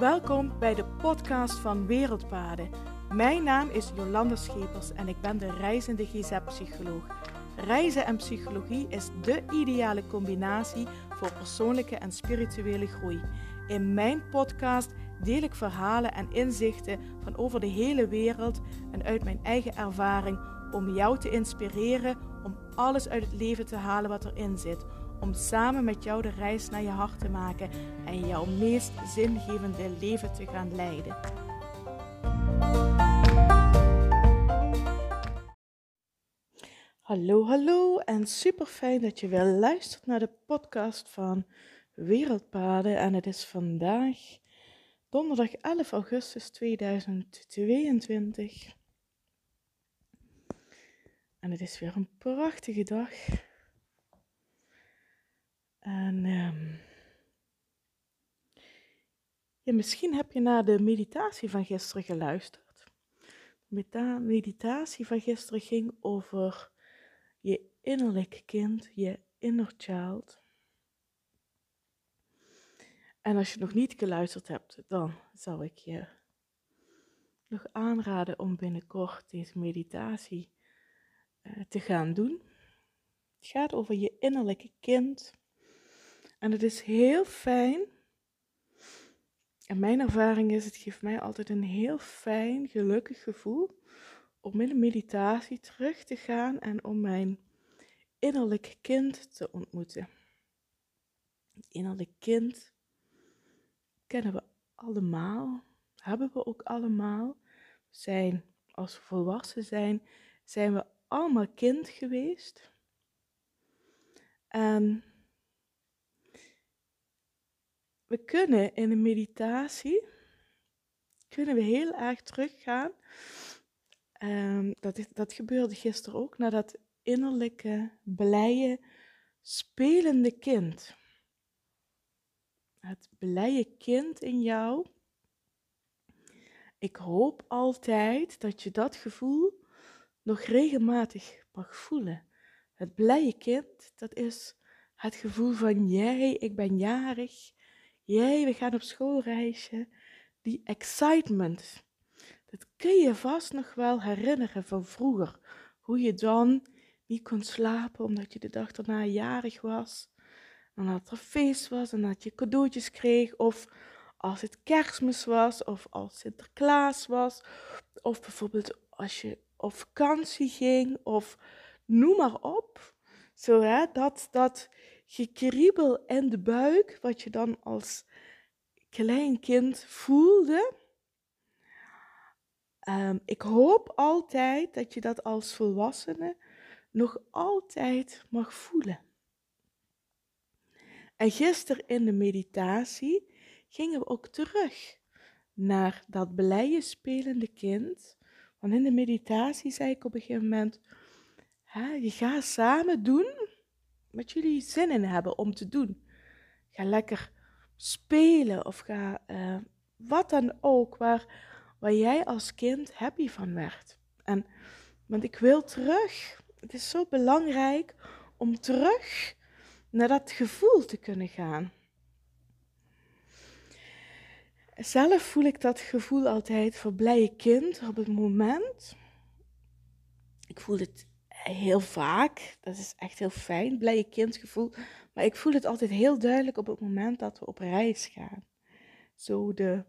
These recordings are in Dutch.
Welkom bij de podcast van Wereldpaden. Mijn naam is Jolanda Schepers en ik ben de reizende GZ-psycholoog. Reizen en psychologie is de ideale combinatie voor persoonlijke en spirituele groei. In mijn podcast deel ik verhalen en inzichten van over de hele wereld en uit mijn eigen ervaring om jou te inspireren om alles uit het leven te halen wat erin zit. Om samen met jou de reis naar je hart te maken en jouw meest zingevende leven te gaan leiden. Hallo, hallo en super fijn dat je weer luistert naar de podcast van Wereldpaden. En het is vandaag donderdag 11 augustus 2022. En het is weer een prachtige dag. En ja, misschien heb je naar de meditatie van gisteren geluisterd. De meditatie van gisteren ging over je innerlijk kind, je inner child. En als je nog niet geluisterd hebt, dan zou ik je nog aanraden om binnenkort deze meditatie uh, te gaan doen. Het gaat over je innerlijke kind. En het is heel fijn. En mijn ervaring is, het geeft mij altijd een heel fijn, gelukkig gevoel om in de meditatie terug te gaan en om mijn innerlijk kind te ontmoeten. Het innerlijk kind kennen we allemaal, hebben we ook allemaal. Zijn, als we volwassen zijn, zijn we allemaal kind geweest. En we kunnen in een meditatie, kunnen we heel erg teruggaan. Um, dat, dat gebeurde gisteren ook, naar dat innerlijke, blije, spelende kind. Het blije kind in jou. Ik hoop altijd dat je dat gevoel nog regelmatig mag voelen. Het blije kind, dat is het gevoel van jij, ik ben jarig, jij, we gaan op schoolreisje. Die excitement, dat kun je vast nog wel herinneren van vroeger. Hoe je dan niet kon slapen omdat je de dag daarna jarig was. En dat er feest was en dat je cadeautjes kreeg. Of als het kerstmis was of als Sinterklaas was. Of bijvoorbeeld als je op vakantie ging of noem maar op. Zo hè, dat, dat gekriebel in de buik, wat je dan als klein kind voelde. Um, ik hoop altijd dat je dat als volwassene nog altijd mag voelen. En gisteren in de meditatie gingen we ook terug naar dat blije spelende kind want in de meditatie zei ik op een gegeven moment, hè, je gaat samen doen wat jullie zin in hebben om te doen. Ga lekker spelen of ga uh, wat dan ook waar, waar jij als kind happy van werd. En, want ik wil terug, het is zo belangrijk om terug naar dat gevoel te kunnen gaan. Zelf voel ik dat gevoel altijd voor blije kind op het moment. Ik voel het heel vaak, dat is echt heel fijn, blije kindgevoel. Maar ik voel het altijd heel duidelijk op het moment dat we op reis gaan. Zo de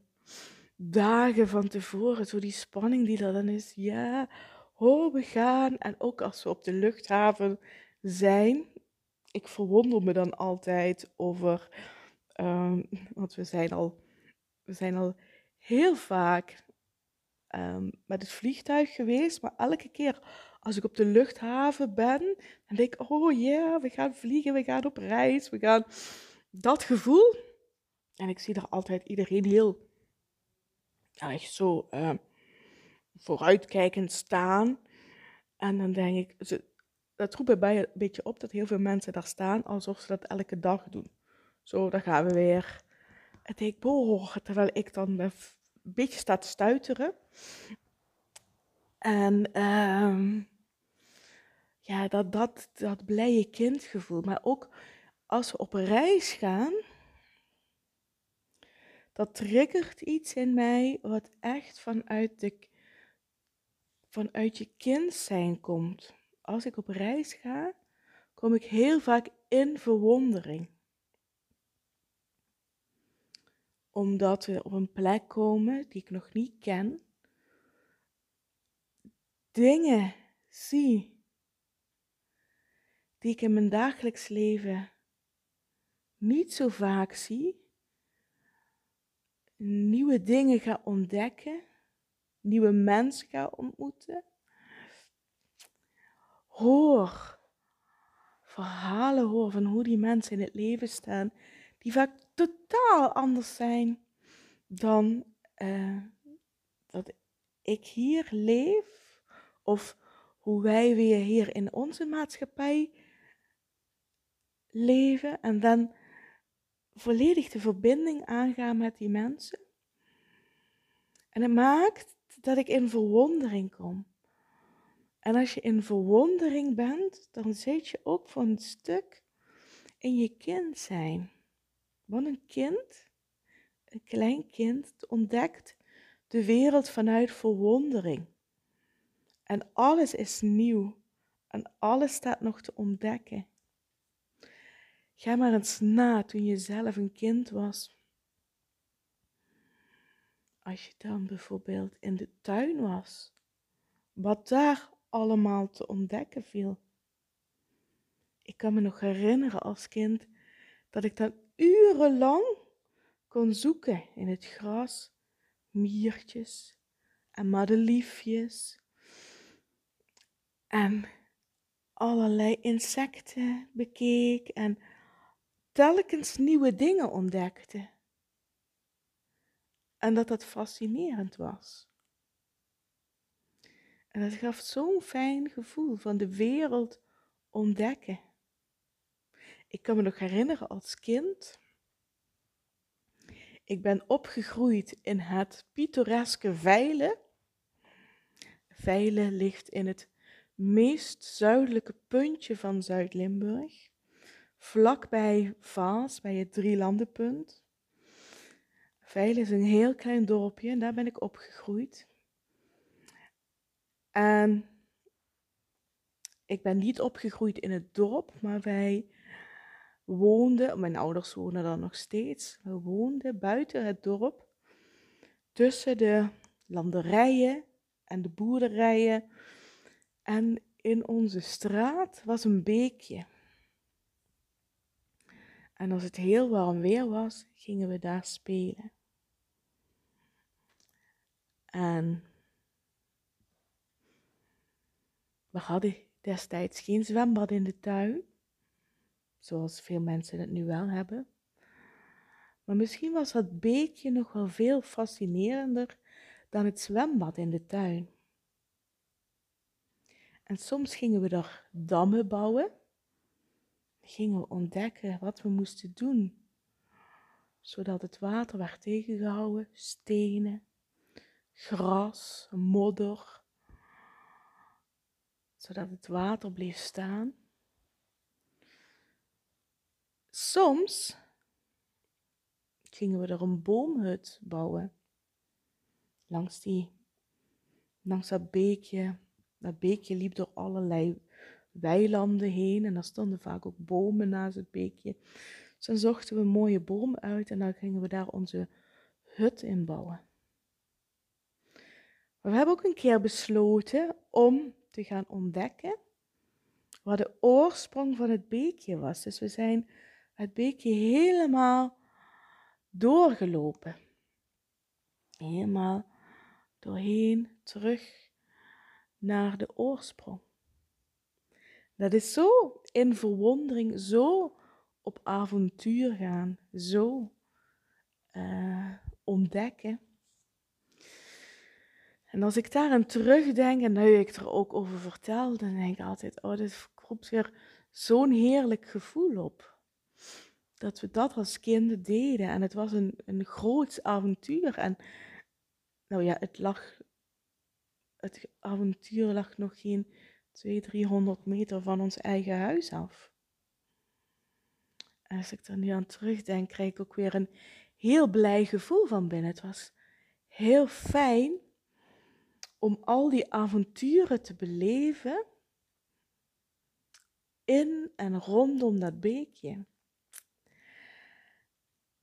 dagen van tevoren, zo die spanning die er dan is. Ja, oh, we gaan. En ook als we op de luchthaven zijn. Ik verwonder me dan altijd over, um, want we zijn al we zijn al heel vaak um, met het vliegtuig geweest, maar elke keer als ik op de luchthaven ben, dan denk ik, oh ja, yeah, we gaan vliegen, we gaan op reis, we gaan... Dat gevoel. En ik zie er altijd iedereen heel, ja, echt zo uh, vooruitkijkend staan. En dan denk ik, ze, dat roept bij een beetje op dat heel veel mensen daar staan alsof ze dat elke dag doen. Zo, daar gaan we weer. En ik, boh, terwijl ik dan een beetje sta te stuiteren. En um, ja, dat, dat, dat blije kindgevoel. Maar ook als we op reis gaan, dat triggert iets in mij wat echt vanuit, de, vanuit je kind zijn komt. Als ik op reis ga, kom ik heel vaak in verwondering. Omdat we op een plek komen die ik nog niet ken. Dingen zie die ik in mijn dagelijks leven niet zo vaak zie, nieuwe dingen ga ontdekken, nieuwe mensen ga ontmoeten. Hoor verhalen hoor van hoe die mensen in het leven staan, die vaak totaal anders zijn dan uh, dat ik hier leef of hoe wij weer hier in onze maatschappij leven en dan volledig de verbinding aangaan met die mensen. En het maakt dat ik in verwondering kom. En als je in verwondering bent, dan zit je ook voor een stuk in je kind zijn. Want een kind, een klein kind, ontdekt de wereld vanuit verwondering. En alles is nieuw en alles staat nog te ontdekken. Ga maar eens na toen je zelf een kind was. Als je dan bijvoorbeeld in de tuin was, wat daar allemaal te ontdekken viel. Ik kan me nog herinneren als kind dat ik dan urenlang kon zoeken in het gras, miertjes en madeliefjes en allerlei insecten bekeek en telkens nieuwe dingen ontdekte. En dat dat fascinerend was. En dat gaf zo'n fijn gevoel van de wereld ontdekken. Ik kan me nog herinneren als kind. Ik ben opgegroeid in het pittoreske Veilen. Veilen ligt in het meest zuidelijke puntje van Zuid-Limburg vlakbij Vaals, bij het Drielandenpunt. Veil is een heel klein dorpje en daar ben ik opgegroeid. En ik ben niet opgegroeid in het dorp, maar wij woonden, mijn ouders wonen daar nog steeds, we woonden buiten het dorp, tussen de landerijen en de boerderijen. En in onze straat was een beekje. En als het heel warm weer was, gingen we daar spelen. En we hadden destijds geen zwembad in de tuin, zoals veel mensen het nu wel hebben. Maar misschien was dat beekje nog wel veel fascinerender dan het zwembad in de tuin. En soms gingen we daar dammen bouwen gingen we ontdekken wat we moesten doen, zodat het water werd tegengehouden, stenen, gras, modder, zodat het water bleef staan. Soms gingen we er een boomhut bouwen. Langs, die, langs dat beekje. Dat beekje liep door allerlei weilanden heen en daar stonden vaak ook bomen naast het beekje. Dus dan zochten we een mooie boom uit en dan gingen we daar onze hut in bouwen. Maar we hebben ook een keer besloten om te gaan ontdekken wat de oorsprong van het beekje was. Dus we zijn het beekje helemaal doorgelopen. Helemaal doorheen terug naar de oorsprong. Dat is zo in verwondering, zo op avontuur gaan, zo uh, ontdekken. En als ik daar aan terugdenk en nu ik er ook over vertel, dan denk ik altijd, oh, dit roept weer zo'n heerlijk gevoel op. Dat we dat als kinderen deden en het was een, een groot avontuur. En nou ja, het lag, het avontuur lag nog geen 200, 300 meter van ons eigen huis af. Als ik er nu aan terugdenk, krijg ik ook weer een heel blij gevoel van binnen. Het was heel fijn om al die avonturen te beleven in en rondom dat beekje.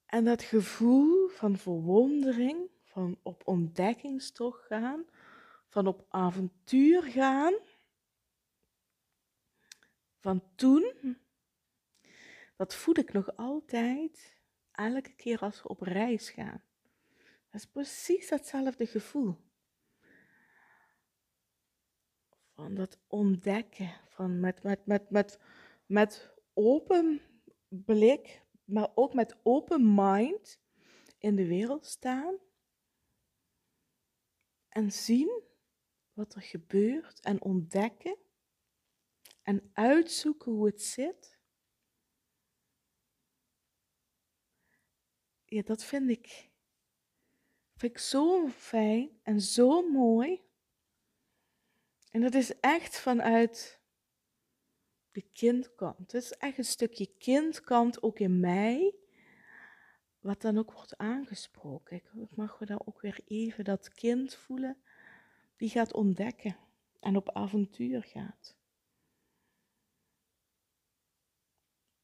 En dat gevoel van verwondering, van op ontdekkingstocht gaan, van op avontuur gaan, van toen, dat voel ik nog altijd elke keer als we op reis gaan. Dat is precies datzelfde gevoel. Van dat ontdekken, van met, met, met, met, met open blik, maar ook met open mind in de wereld staan. En zien wat er gebeurt en ontdekken en uitzoeken hoe het zit. Ja, dat vind ik, vind ik zo fijn en zo mooi. En dat is echt vanuit de kindkant. Het is echt een stukje kindkant ook in mij, wat dan ook wordt aangesproken. Ik mag we dan ook weer even dat kind voelen, die gaat ontdekken en op avontuur gaat.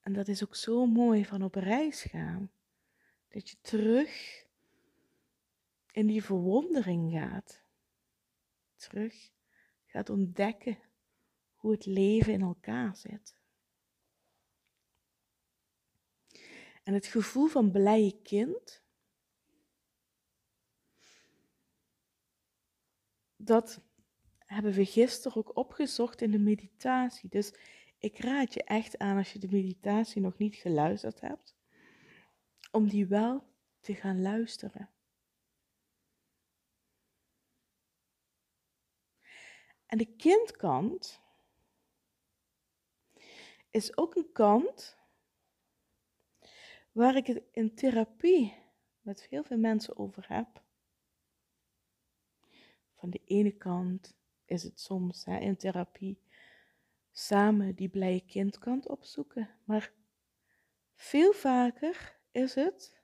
En dat is ook zo mooi van op reis gaan. Dat je terug in die verwondering gaat. Terug gaat ontdekken hoe het leven in elkaar zit. En het gevoel van blije kind, dat hebben we gisteren ook opgezocht in de meditatie. Dus ik raad je echt aan als je de meditatie nog niet geluisterd hebt, om die wel te gaan luisteren. En de kindkant is ook een kant waar ik het in therapie met heel veel mensen over heb. Van de ene kant is het soms hè, in therapie samen die blije kindkant opzoeken, maar veel vaker is het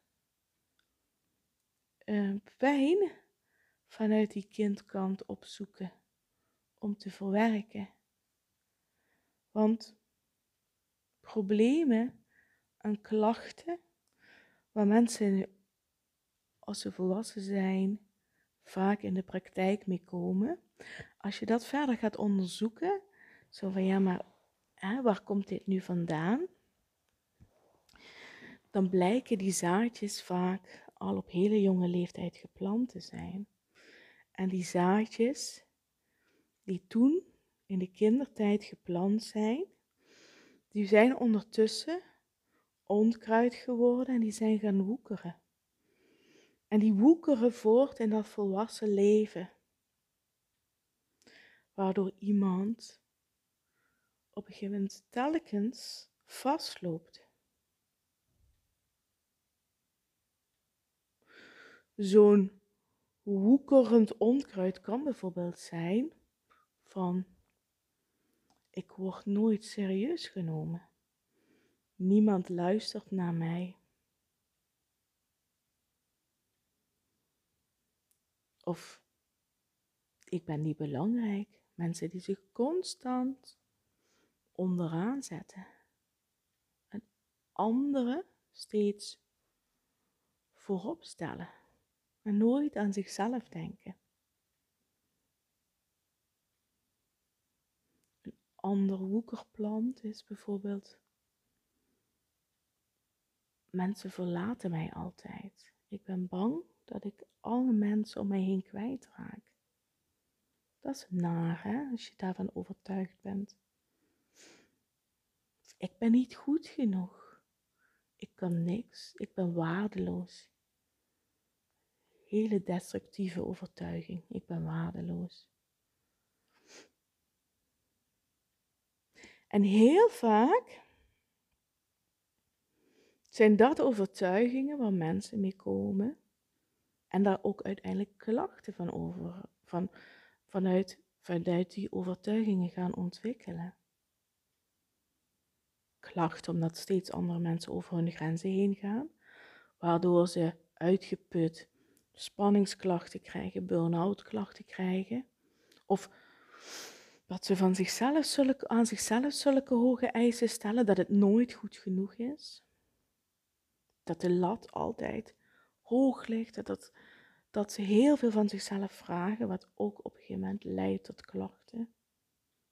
uh, pijn vanuit die kindkant opzoeken om te verwerken. Want problemen en klachten waar mensen als ze volwassen zijn vaak in de praktijk mee komen, als je dat verder gaat onderzoeken, zo van ja, maar waar komt dit nu vandaan? Dan blijken die zaadjes vaak al op hele jonge leeftijd geplant te zijn. En die zaadjes, die toen in de kindertijd geplant zijn, die zijn ondertussen onkruid geworden en die zijn gaan woekeren. En die woekeren voort in dat volwassen leven, waardoor iemand op een gegeven moment telkens vastloopt. Zo'n woekerend onkruid kan bijvoorbeeld zijn van ik word nooit serieus genomen. Niemand luistert naar mij. Of ik ben niet belangrijk. Mensen die zich constant onderaan zetten. En anderen steeds voorop stellen. En nooit aan zichzelf denken. Een ander woekerplant is bijvoorbeeld mensen verlaten mij altijd. Ik ben bang dat ik alle mensen om mij heen kwijtraak. Dat is naar, hè, als je daarvan overtuigd bent. Ik ben niet goed genoeg. Ik kan niks. Ik ben waardeloos. Hele destructieve overtuiging. Ik ben waardeloos. En heel vaak zijn dat overtuigingen waar mensen mee komen en daar ook uiteindelijk klachten van over, van, vanuit, vanuit die overtuigingen gaan ontwikkelen. Klachten omdat steeds andere mensen over hun grenzen heen gaan, waardoor ze uitgeput spanningsklachten krijgen, burn-out klachten krijgen. Of dat ze van zichzelf zulke, aan zichzelf zulke hoge eisen stellen dat het nooit goed genoeg is. Dat de lat altijd hoog ligt, dat, dat ze heel veel van zichzelf vragen, wat ook op een gegeven moment leidt tot klachten,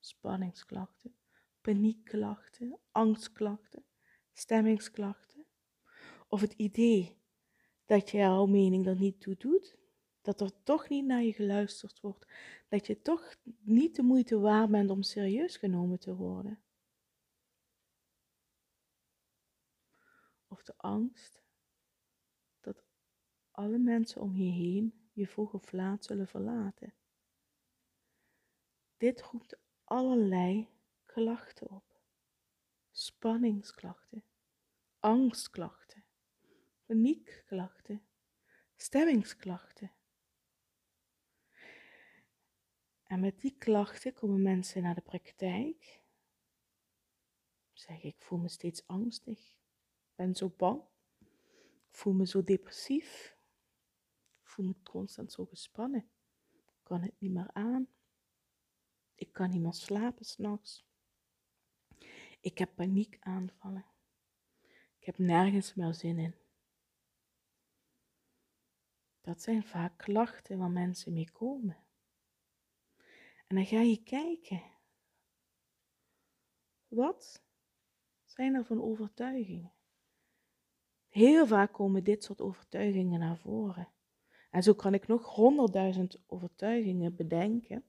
spanningsklachten, paniekklachten, angstklachten, stemmingsklachten. Of het idee dat jouw mening er niet toe doet, dat er toch niet naar je geluisterd wordt, dat je toch niet de moeite waard bent om serieus genomen te worden. Of de angst dat alle mensen om je heen je vroeg of laat zullen verlaten. Dit roept allerlei klachten op. Spanningsklachten, angstklachten, paniekklachten, stemmingsklachten. En met die klachten komen mensen naar de praktijk. Zeg ik voel me steeds angstig, ben zo bang, voel me zo depressief, voel me constant zo gespannen, kan het niet meer aan, ik kan niet meer slapen s'nachts, ik heb paniekaanvallen, ik heb nergens meer zin in. Dat zijn vaak klachten waar mensen mee komen. En dan ga je kijken. Wat zijn er van overtuigingen? Heel vaak komen dit soort overtuigingen naar voren. En zo kan ik nog honderdduizend overtuigingen bedenken.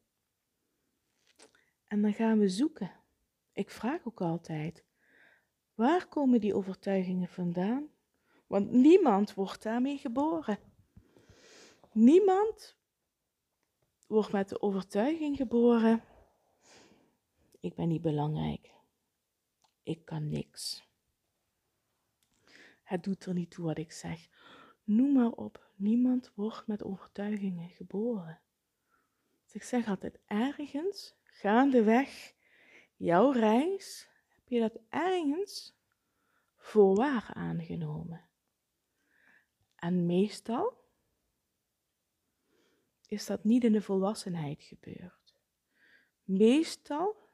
En dan gaan we zoeken. Ik vraag ook altijd: waar komen die overtuigingen vandaan? Want niemand wordt daarmee geboren. Niemand wordt met de overtuiging geboren: ik ben niet belangrijk. Ik kan niks. Het doet er niet toe wat ik zeg. Noem maar op, niemand wordt met overtuigingen geboren. Dus ik zeg altijd ergens, gaandeweg jouw reis, heb je dat ergens voor waar aangenomen. En meestal is dat niet in de volwassenheid gebeurd. Meestal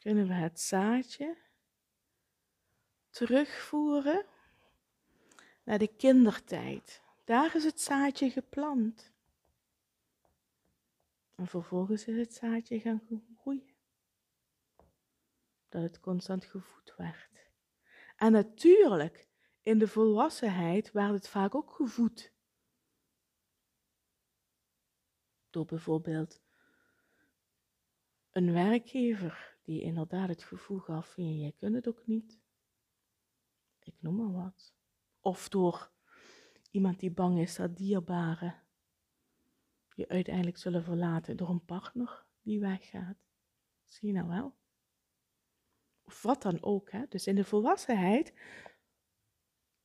kunnen we het zaadje terugvoeren naar de kindertijd. Daar is het zaadje geplant. En vervolgens is het zaadje gaan groeien. Dat het constant gevoed werd. En natuurlijk, in de volwassenheid werd het vaak ook gevoed. Door bijvoorbeeld een werkgever die inderdaad het gevoel gaf jij kunt het ook niet. Ik noem maar wat. Of door iemand die bang is dat dierbaren je uiteindelijk zullen verlaten door een partner die weggaat. Zie je nou wel? Of wat dan ook. Hè? Dus in de volwassenheid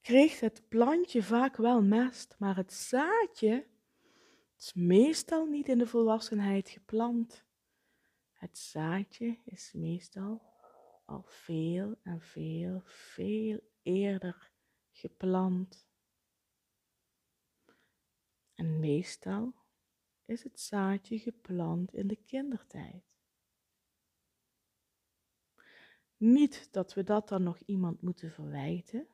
kreeg het plantje vaak wel mest, maar het zaadje is meestal niet in de volwassenheid geplant. Het zaadje is meestal al veel en veel, veel eerder geplant. En meestal is het zaadje geplant in de kindertijd. Niet dat we dat dan nog iemand moeten verwijten,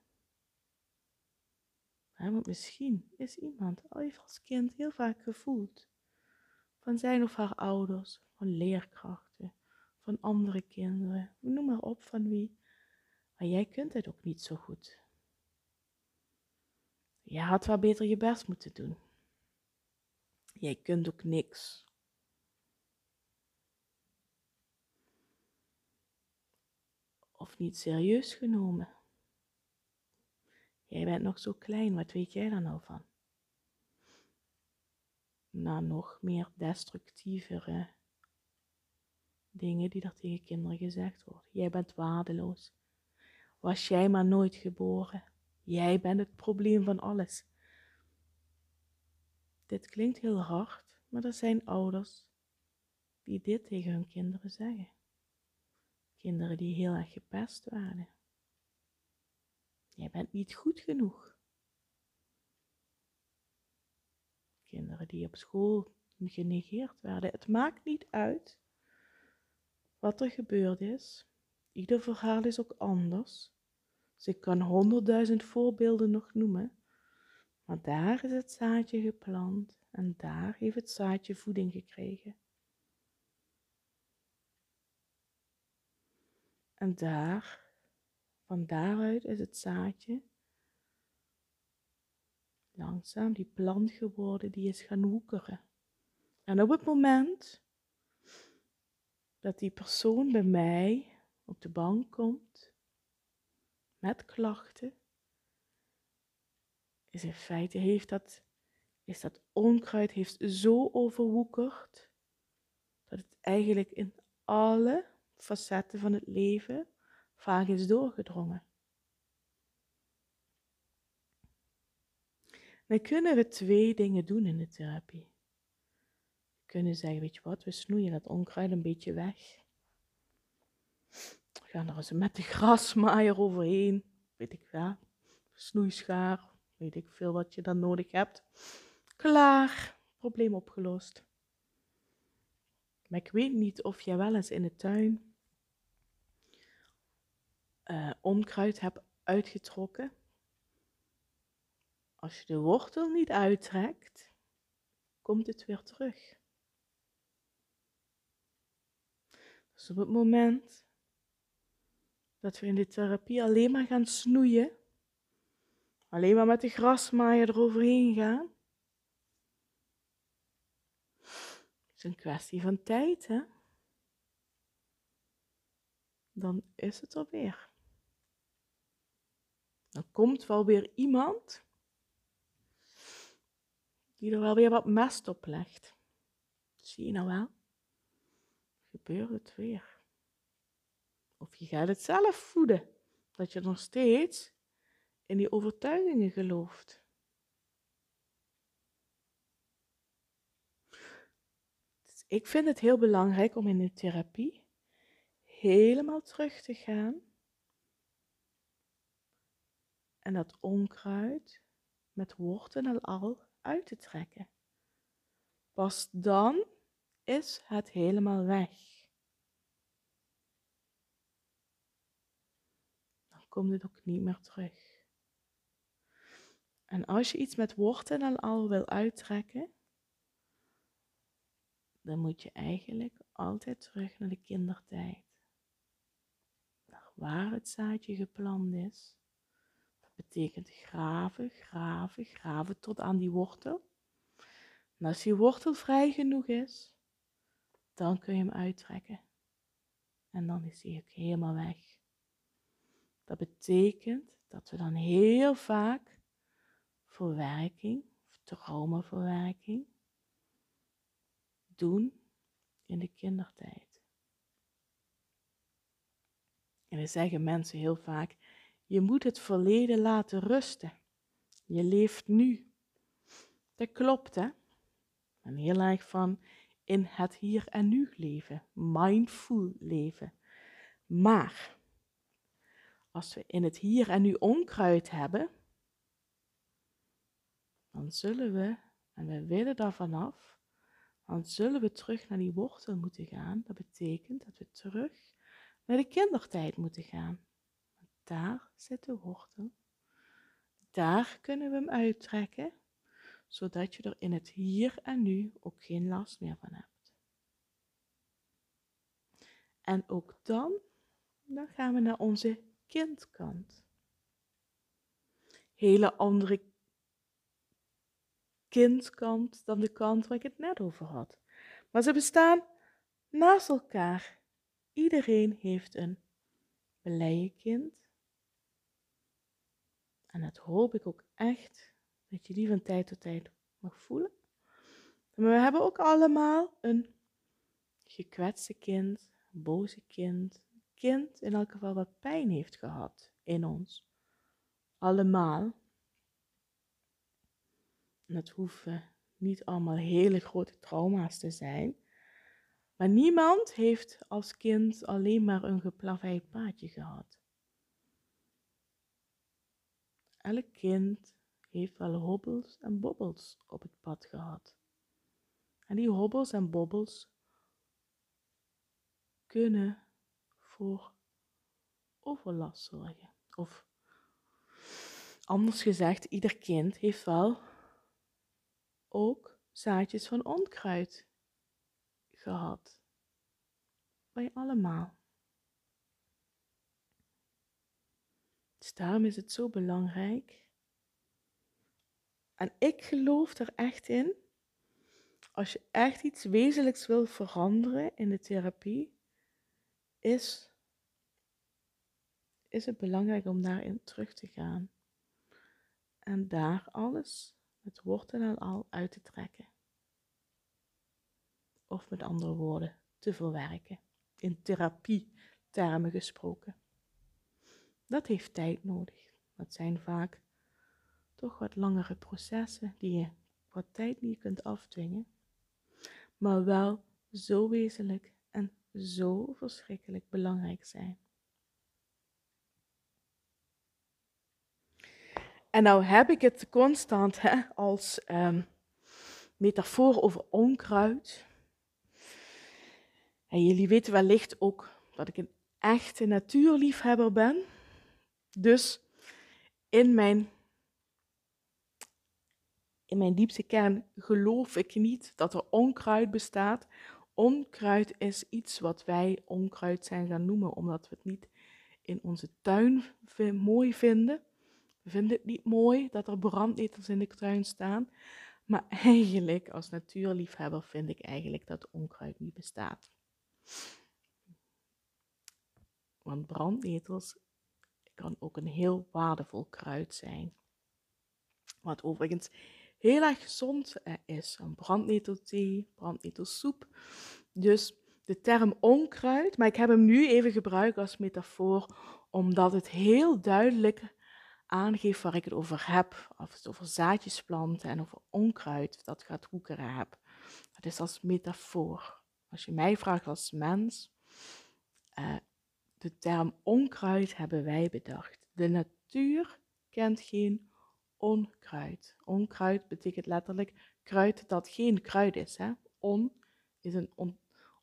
want misschien is iemand al heeft als kind heel vaak gevoeld van zijn of haar ouders, van leerkrachten, van andere kinderen, noem maar op van wie. Maar jij kunt het ook niet zo goed. Je had wel beter je best moeten doen. Jij kunt ook niks. Of niet serieus genomen. Jij bent nog zo klein, wat weet jij daar nou van? Na nog meer destructievere dingen die er tegen kinderen gezegd worden. Jij bent waardeloos. Was jij maar nooit geboren. Jij bent het probleem van alles. Dit klinkt heel hard, maar er zijn ouders die dit tegen hun kinderen zeggen. Kinderen die heel erg gepest waren. Jij bent niet goed genoeg. Kinderen die op school genegeerd werden. Het maakt niet uit wat er gebeurd is. Ieder verhaal is ook anders. Dus ik kan honderdduizend voorbeelden nog noemen. Maar daar is het zaadje geplant en daar heeft het zaadje voeding gekregen. En daar, van daaruit is het zaadje langzaam die plant geworden, die is gaan woekeren. En op het moment dat die persoon bij mij op de bank komt met klachten, is in feite heeft dat, is dat onkruid heeft zo overwoekerd dat het eigenlijk in alle facetten van het leven vaak is doorgedrongen. Dan kunnen we twee dingen doen in de therapie. We kunnen zeggen, weet je wat, we snoeien dat onkruid een beetje weg. We gaan er eens met de grasmaaier overheen, weet ik wel, snoeischaar, weet ik veel wat je dan nodig hebt. Klaar, probleem opgelost. Maar ik weet niet of jij wel eens in de tuin uh, onkruid hebt uitgetrokken. Als je de wortel niet uittrekt, komt het weer terug. Dus op het moment dat we in de therapie alleen maar gaan snoeien, alleen maar met de grasmaaier eroverheen gaan, is een kwestie van tijd, hè? Dan is het er weer. Dan komt wel weer iemand die er wel weer wat mest op legt. Zie je nou wel? Gebeurt het weer. Of je gaat het zelf voeden, dat je nog steeds in die overtuigingen gelooft. Dus ik vind het heel belangrijk om in de therapie helemaal terug te gaan en dat onkruid met wortel en al uit te trekken. Pas dan is het helemaal weg. Dan komt het ook niet meer terug. En als je iets met wortel en al wil uittrekken, dan moet je eigenlijk altijd terug naar de kindertijd. Naar waar het zaadje geplant is betekent graven, graven, graven tot aan die wortel. En als die wortel vrij genoeg is, dan kun je hem uittrekken. En dan is hij ook helemaal weg. Dat betekent dat we dan heel vaak verwerking, traumaverwerking, doen in de kindertijd. En dan zeggen mensen heel vaak, je moet het verleden laten rusten. Je leeft nu. Dat klopt, hè? En heel erg van in het hier en nu leven, mindful leven. Maar als we in het hier en nu onkruid hebben, dan zullen we, en we willen daar vanaf, dan zullen we terug naar die wortel moeten gaan. Dat betekent dat we terug naar de kindertijd moeten gaan. Daar zit de wortel. Daar kunnen we hem uittrekken, zodat je er in het hier en nu ook geen last meer van hebt. En ook dan, dan gaan we naar onze kindkant. Hele andere kindkant dan de kant waar ik het net over had. Maar ze bestaan naast elkaar. Iedereen heeft een blije kind en dat hoop ik ook echt dat je die van tijd tot tijd mag voelen. Maar we hebben ook allemaal een gekwetste kind, een boze kind, een kind in elk geval wat pijn heeft gehad in ons. Allemaal. En dat hoeven niet allemaal hele grote trauma's te zijn. Maar niemand heeft als kind alleen maar een geplaveid paadje gehad. Elk kind heeft wel hobbels en bobbels op het pad gehad. En die hobbels en bobbels kunnen voor overlast zorgen. Of anders gezegd, ieder kind heeft wel ook zaadjes van onkruid gehad. Bij allemaal. Dus daarom is het zo belangrijk. En ik geloof er echt in, als je echt iets wezenlijks wil veranderen in de therapie, is, is het belangrijk om daarin terug te gaan. En daar alles met wortel en al uit te trekken. Of met andere woorden, te verwerken. In therapie-termen gesproken. Dat heeft tijd nodig. Dat zijn vaak toch wat langere processen die je wat tijd niet kunt afdwingen, maar wel zo wezenlijk en zo verschrikkelijk belangrijk zijn. En nou heb ik het constant hè, als um, metafoor over onkruid. En jullie weten wellicht ook dat ik een echte natuurliefhebber ben. Dus in mijn, in mijn diepste kern geloof ik niet dat er onkruid bestaat. Onkruid is iets wat wij onkruid zijn gaan noemen, omdat we het niet in onze tuin mooi vinden. We vinden het niet mooi dat er brandnetels in de tuin staan. Maar eigenlijk, als natuurliefhebber, vind ik eigenlijk dat onkruid niet bestaat. Want brandnetels kan ook een heel waardevol kruid zijn. Wat overigens heel erg gezond eh, is. Een brandnetelthee, brandnetelsoep. Dus de term onkruid, maar ik heb hem nu even gebruikt als metafoor, omdat het heel duidelijk aangeeft waar ik het over heb. Of het over zaadjesplanten en over onkruid dat gaat hoekeren heb. Dat is als metafoor. Als je mij vraagt als mens, uh, de term onkruid hebben wij bedacht. De natuur kent geen onkruid. Onkruid betekent letterlijk kruid dat geen kruid is. Hè? On is een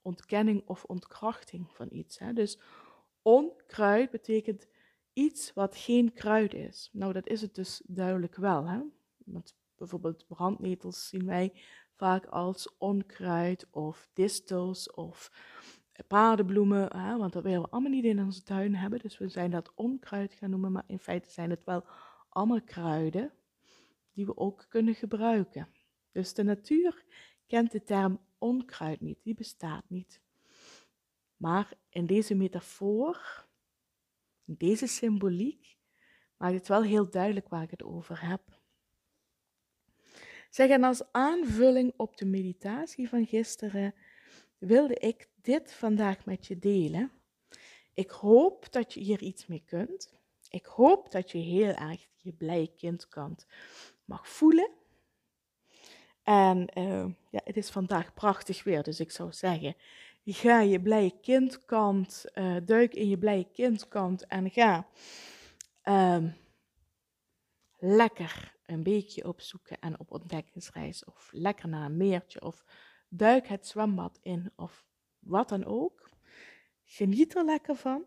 ontkenning of ontkrachting van iets. Hè? Dus onkruid betekent iets wat geen kruid is. Nou, dat is het dus duidelijk wel. Hè? Want bijvoorbeeld brandnetels zien wij vaak als onkruid of distels of paardenbloemen, hè, want dat willen we allemaal niet in onze tuin hebben. Dus we zijn dat onkruid gaan noemen, maar in feite zijn het wel allemaal kruiden die we ook kunnen gebruiken. Dus de natuur kent de term onkruid niet, die bestaat niet. Maar in deze metafoor, in deze symboliek, maakt het wel heel duidelijk waar ik het over heb. Zeg, en als aanvulling op de meditatie van gisteren wilde ik dit vandaag met je delen. Ik hoop dat je hier iets mee kunt. Ik hoop dat je heel erg je blije kindkant mag voelen. En uh, ja, het is vandaag prachtig weer, dus ik zou zeggen, ga je blije kindkant, uh, duik in je blije kindkant en ga uh, lekker een beetje opzoeken en op ontdekkingsreis of lekker naar een meertje of duik het zwembad in of wat dan ook. Geniet er lekker van.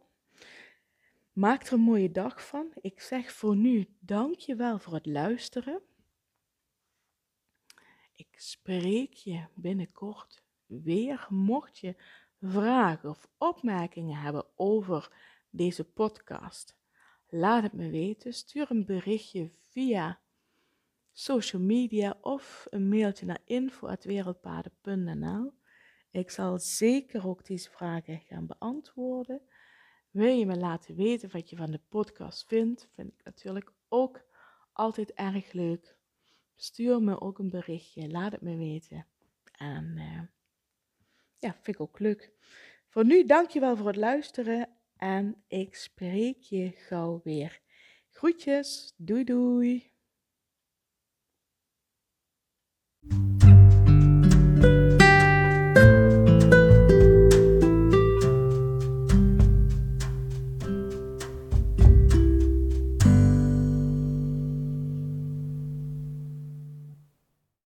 Maak er een mooie dag van. Ik zeg voor nu dank je wel voor het luisteren. Ik spreek je binnenkort weer. Mocht je vragen of opmerkingen hebben over deze podcast, laat het me weten. Stuur een berichtje via social media of een mailtje naar info.wereldpaden.nl. Ik zal zeker ook deze vragen gaan beantwoorden. Wil je me laten weten wat je van de podcast vindt? Vind ik natuurlijk ook altijd erg leuk. Stuur me ook een berichtje, laat het me weten. En uh, ja, vind ik ook leuk. Voor nu, dankjewel voor het luisteren en ik spreek je gauw weer. Groetjes, doei doei.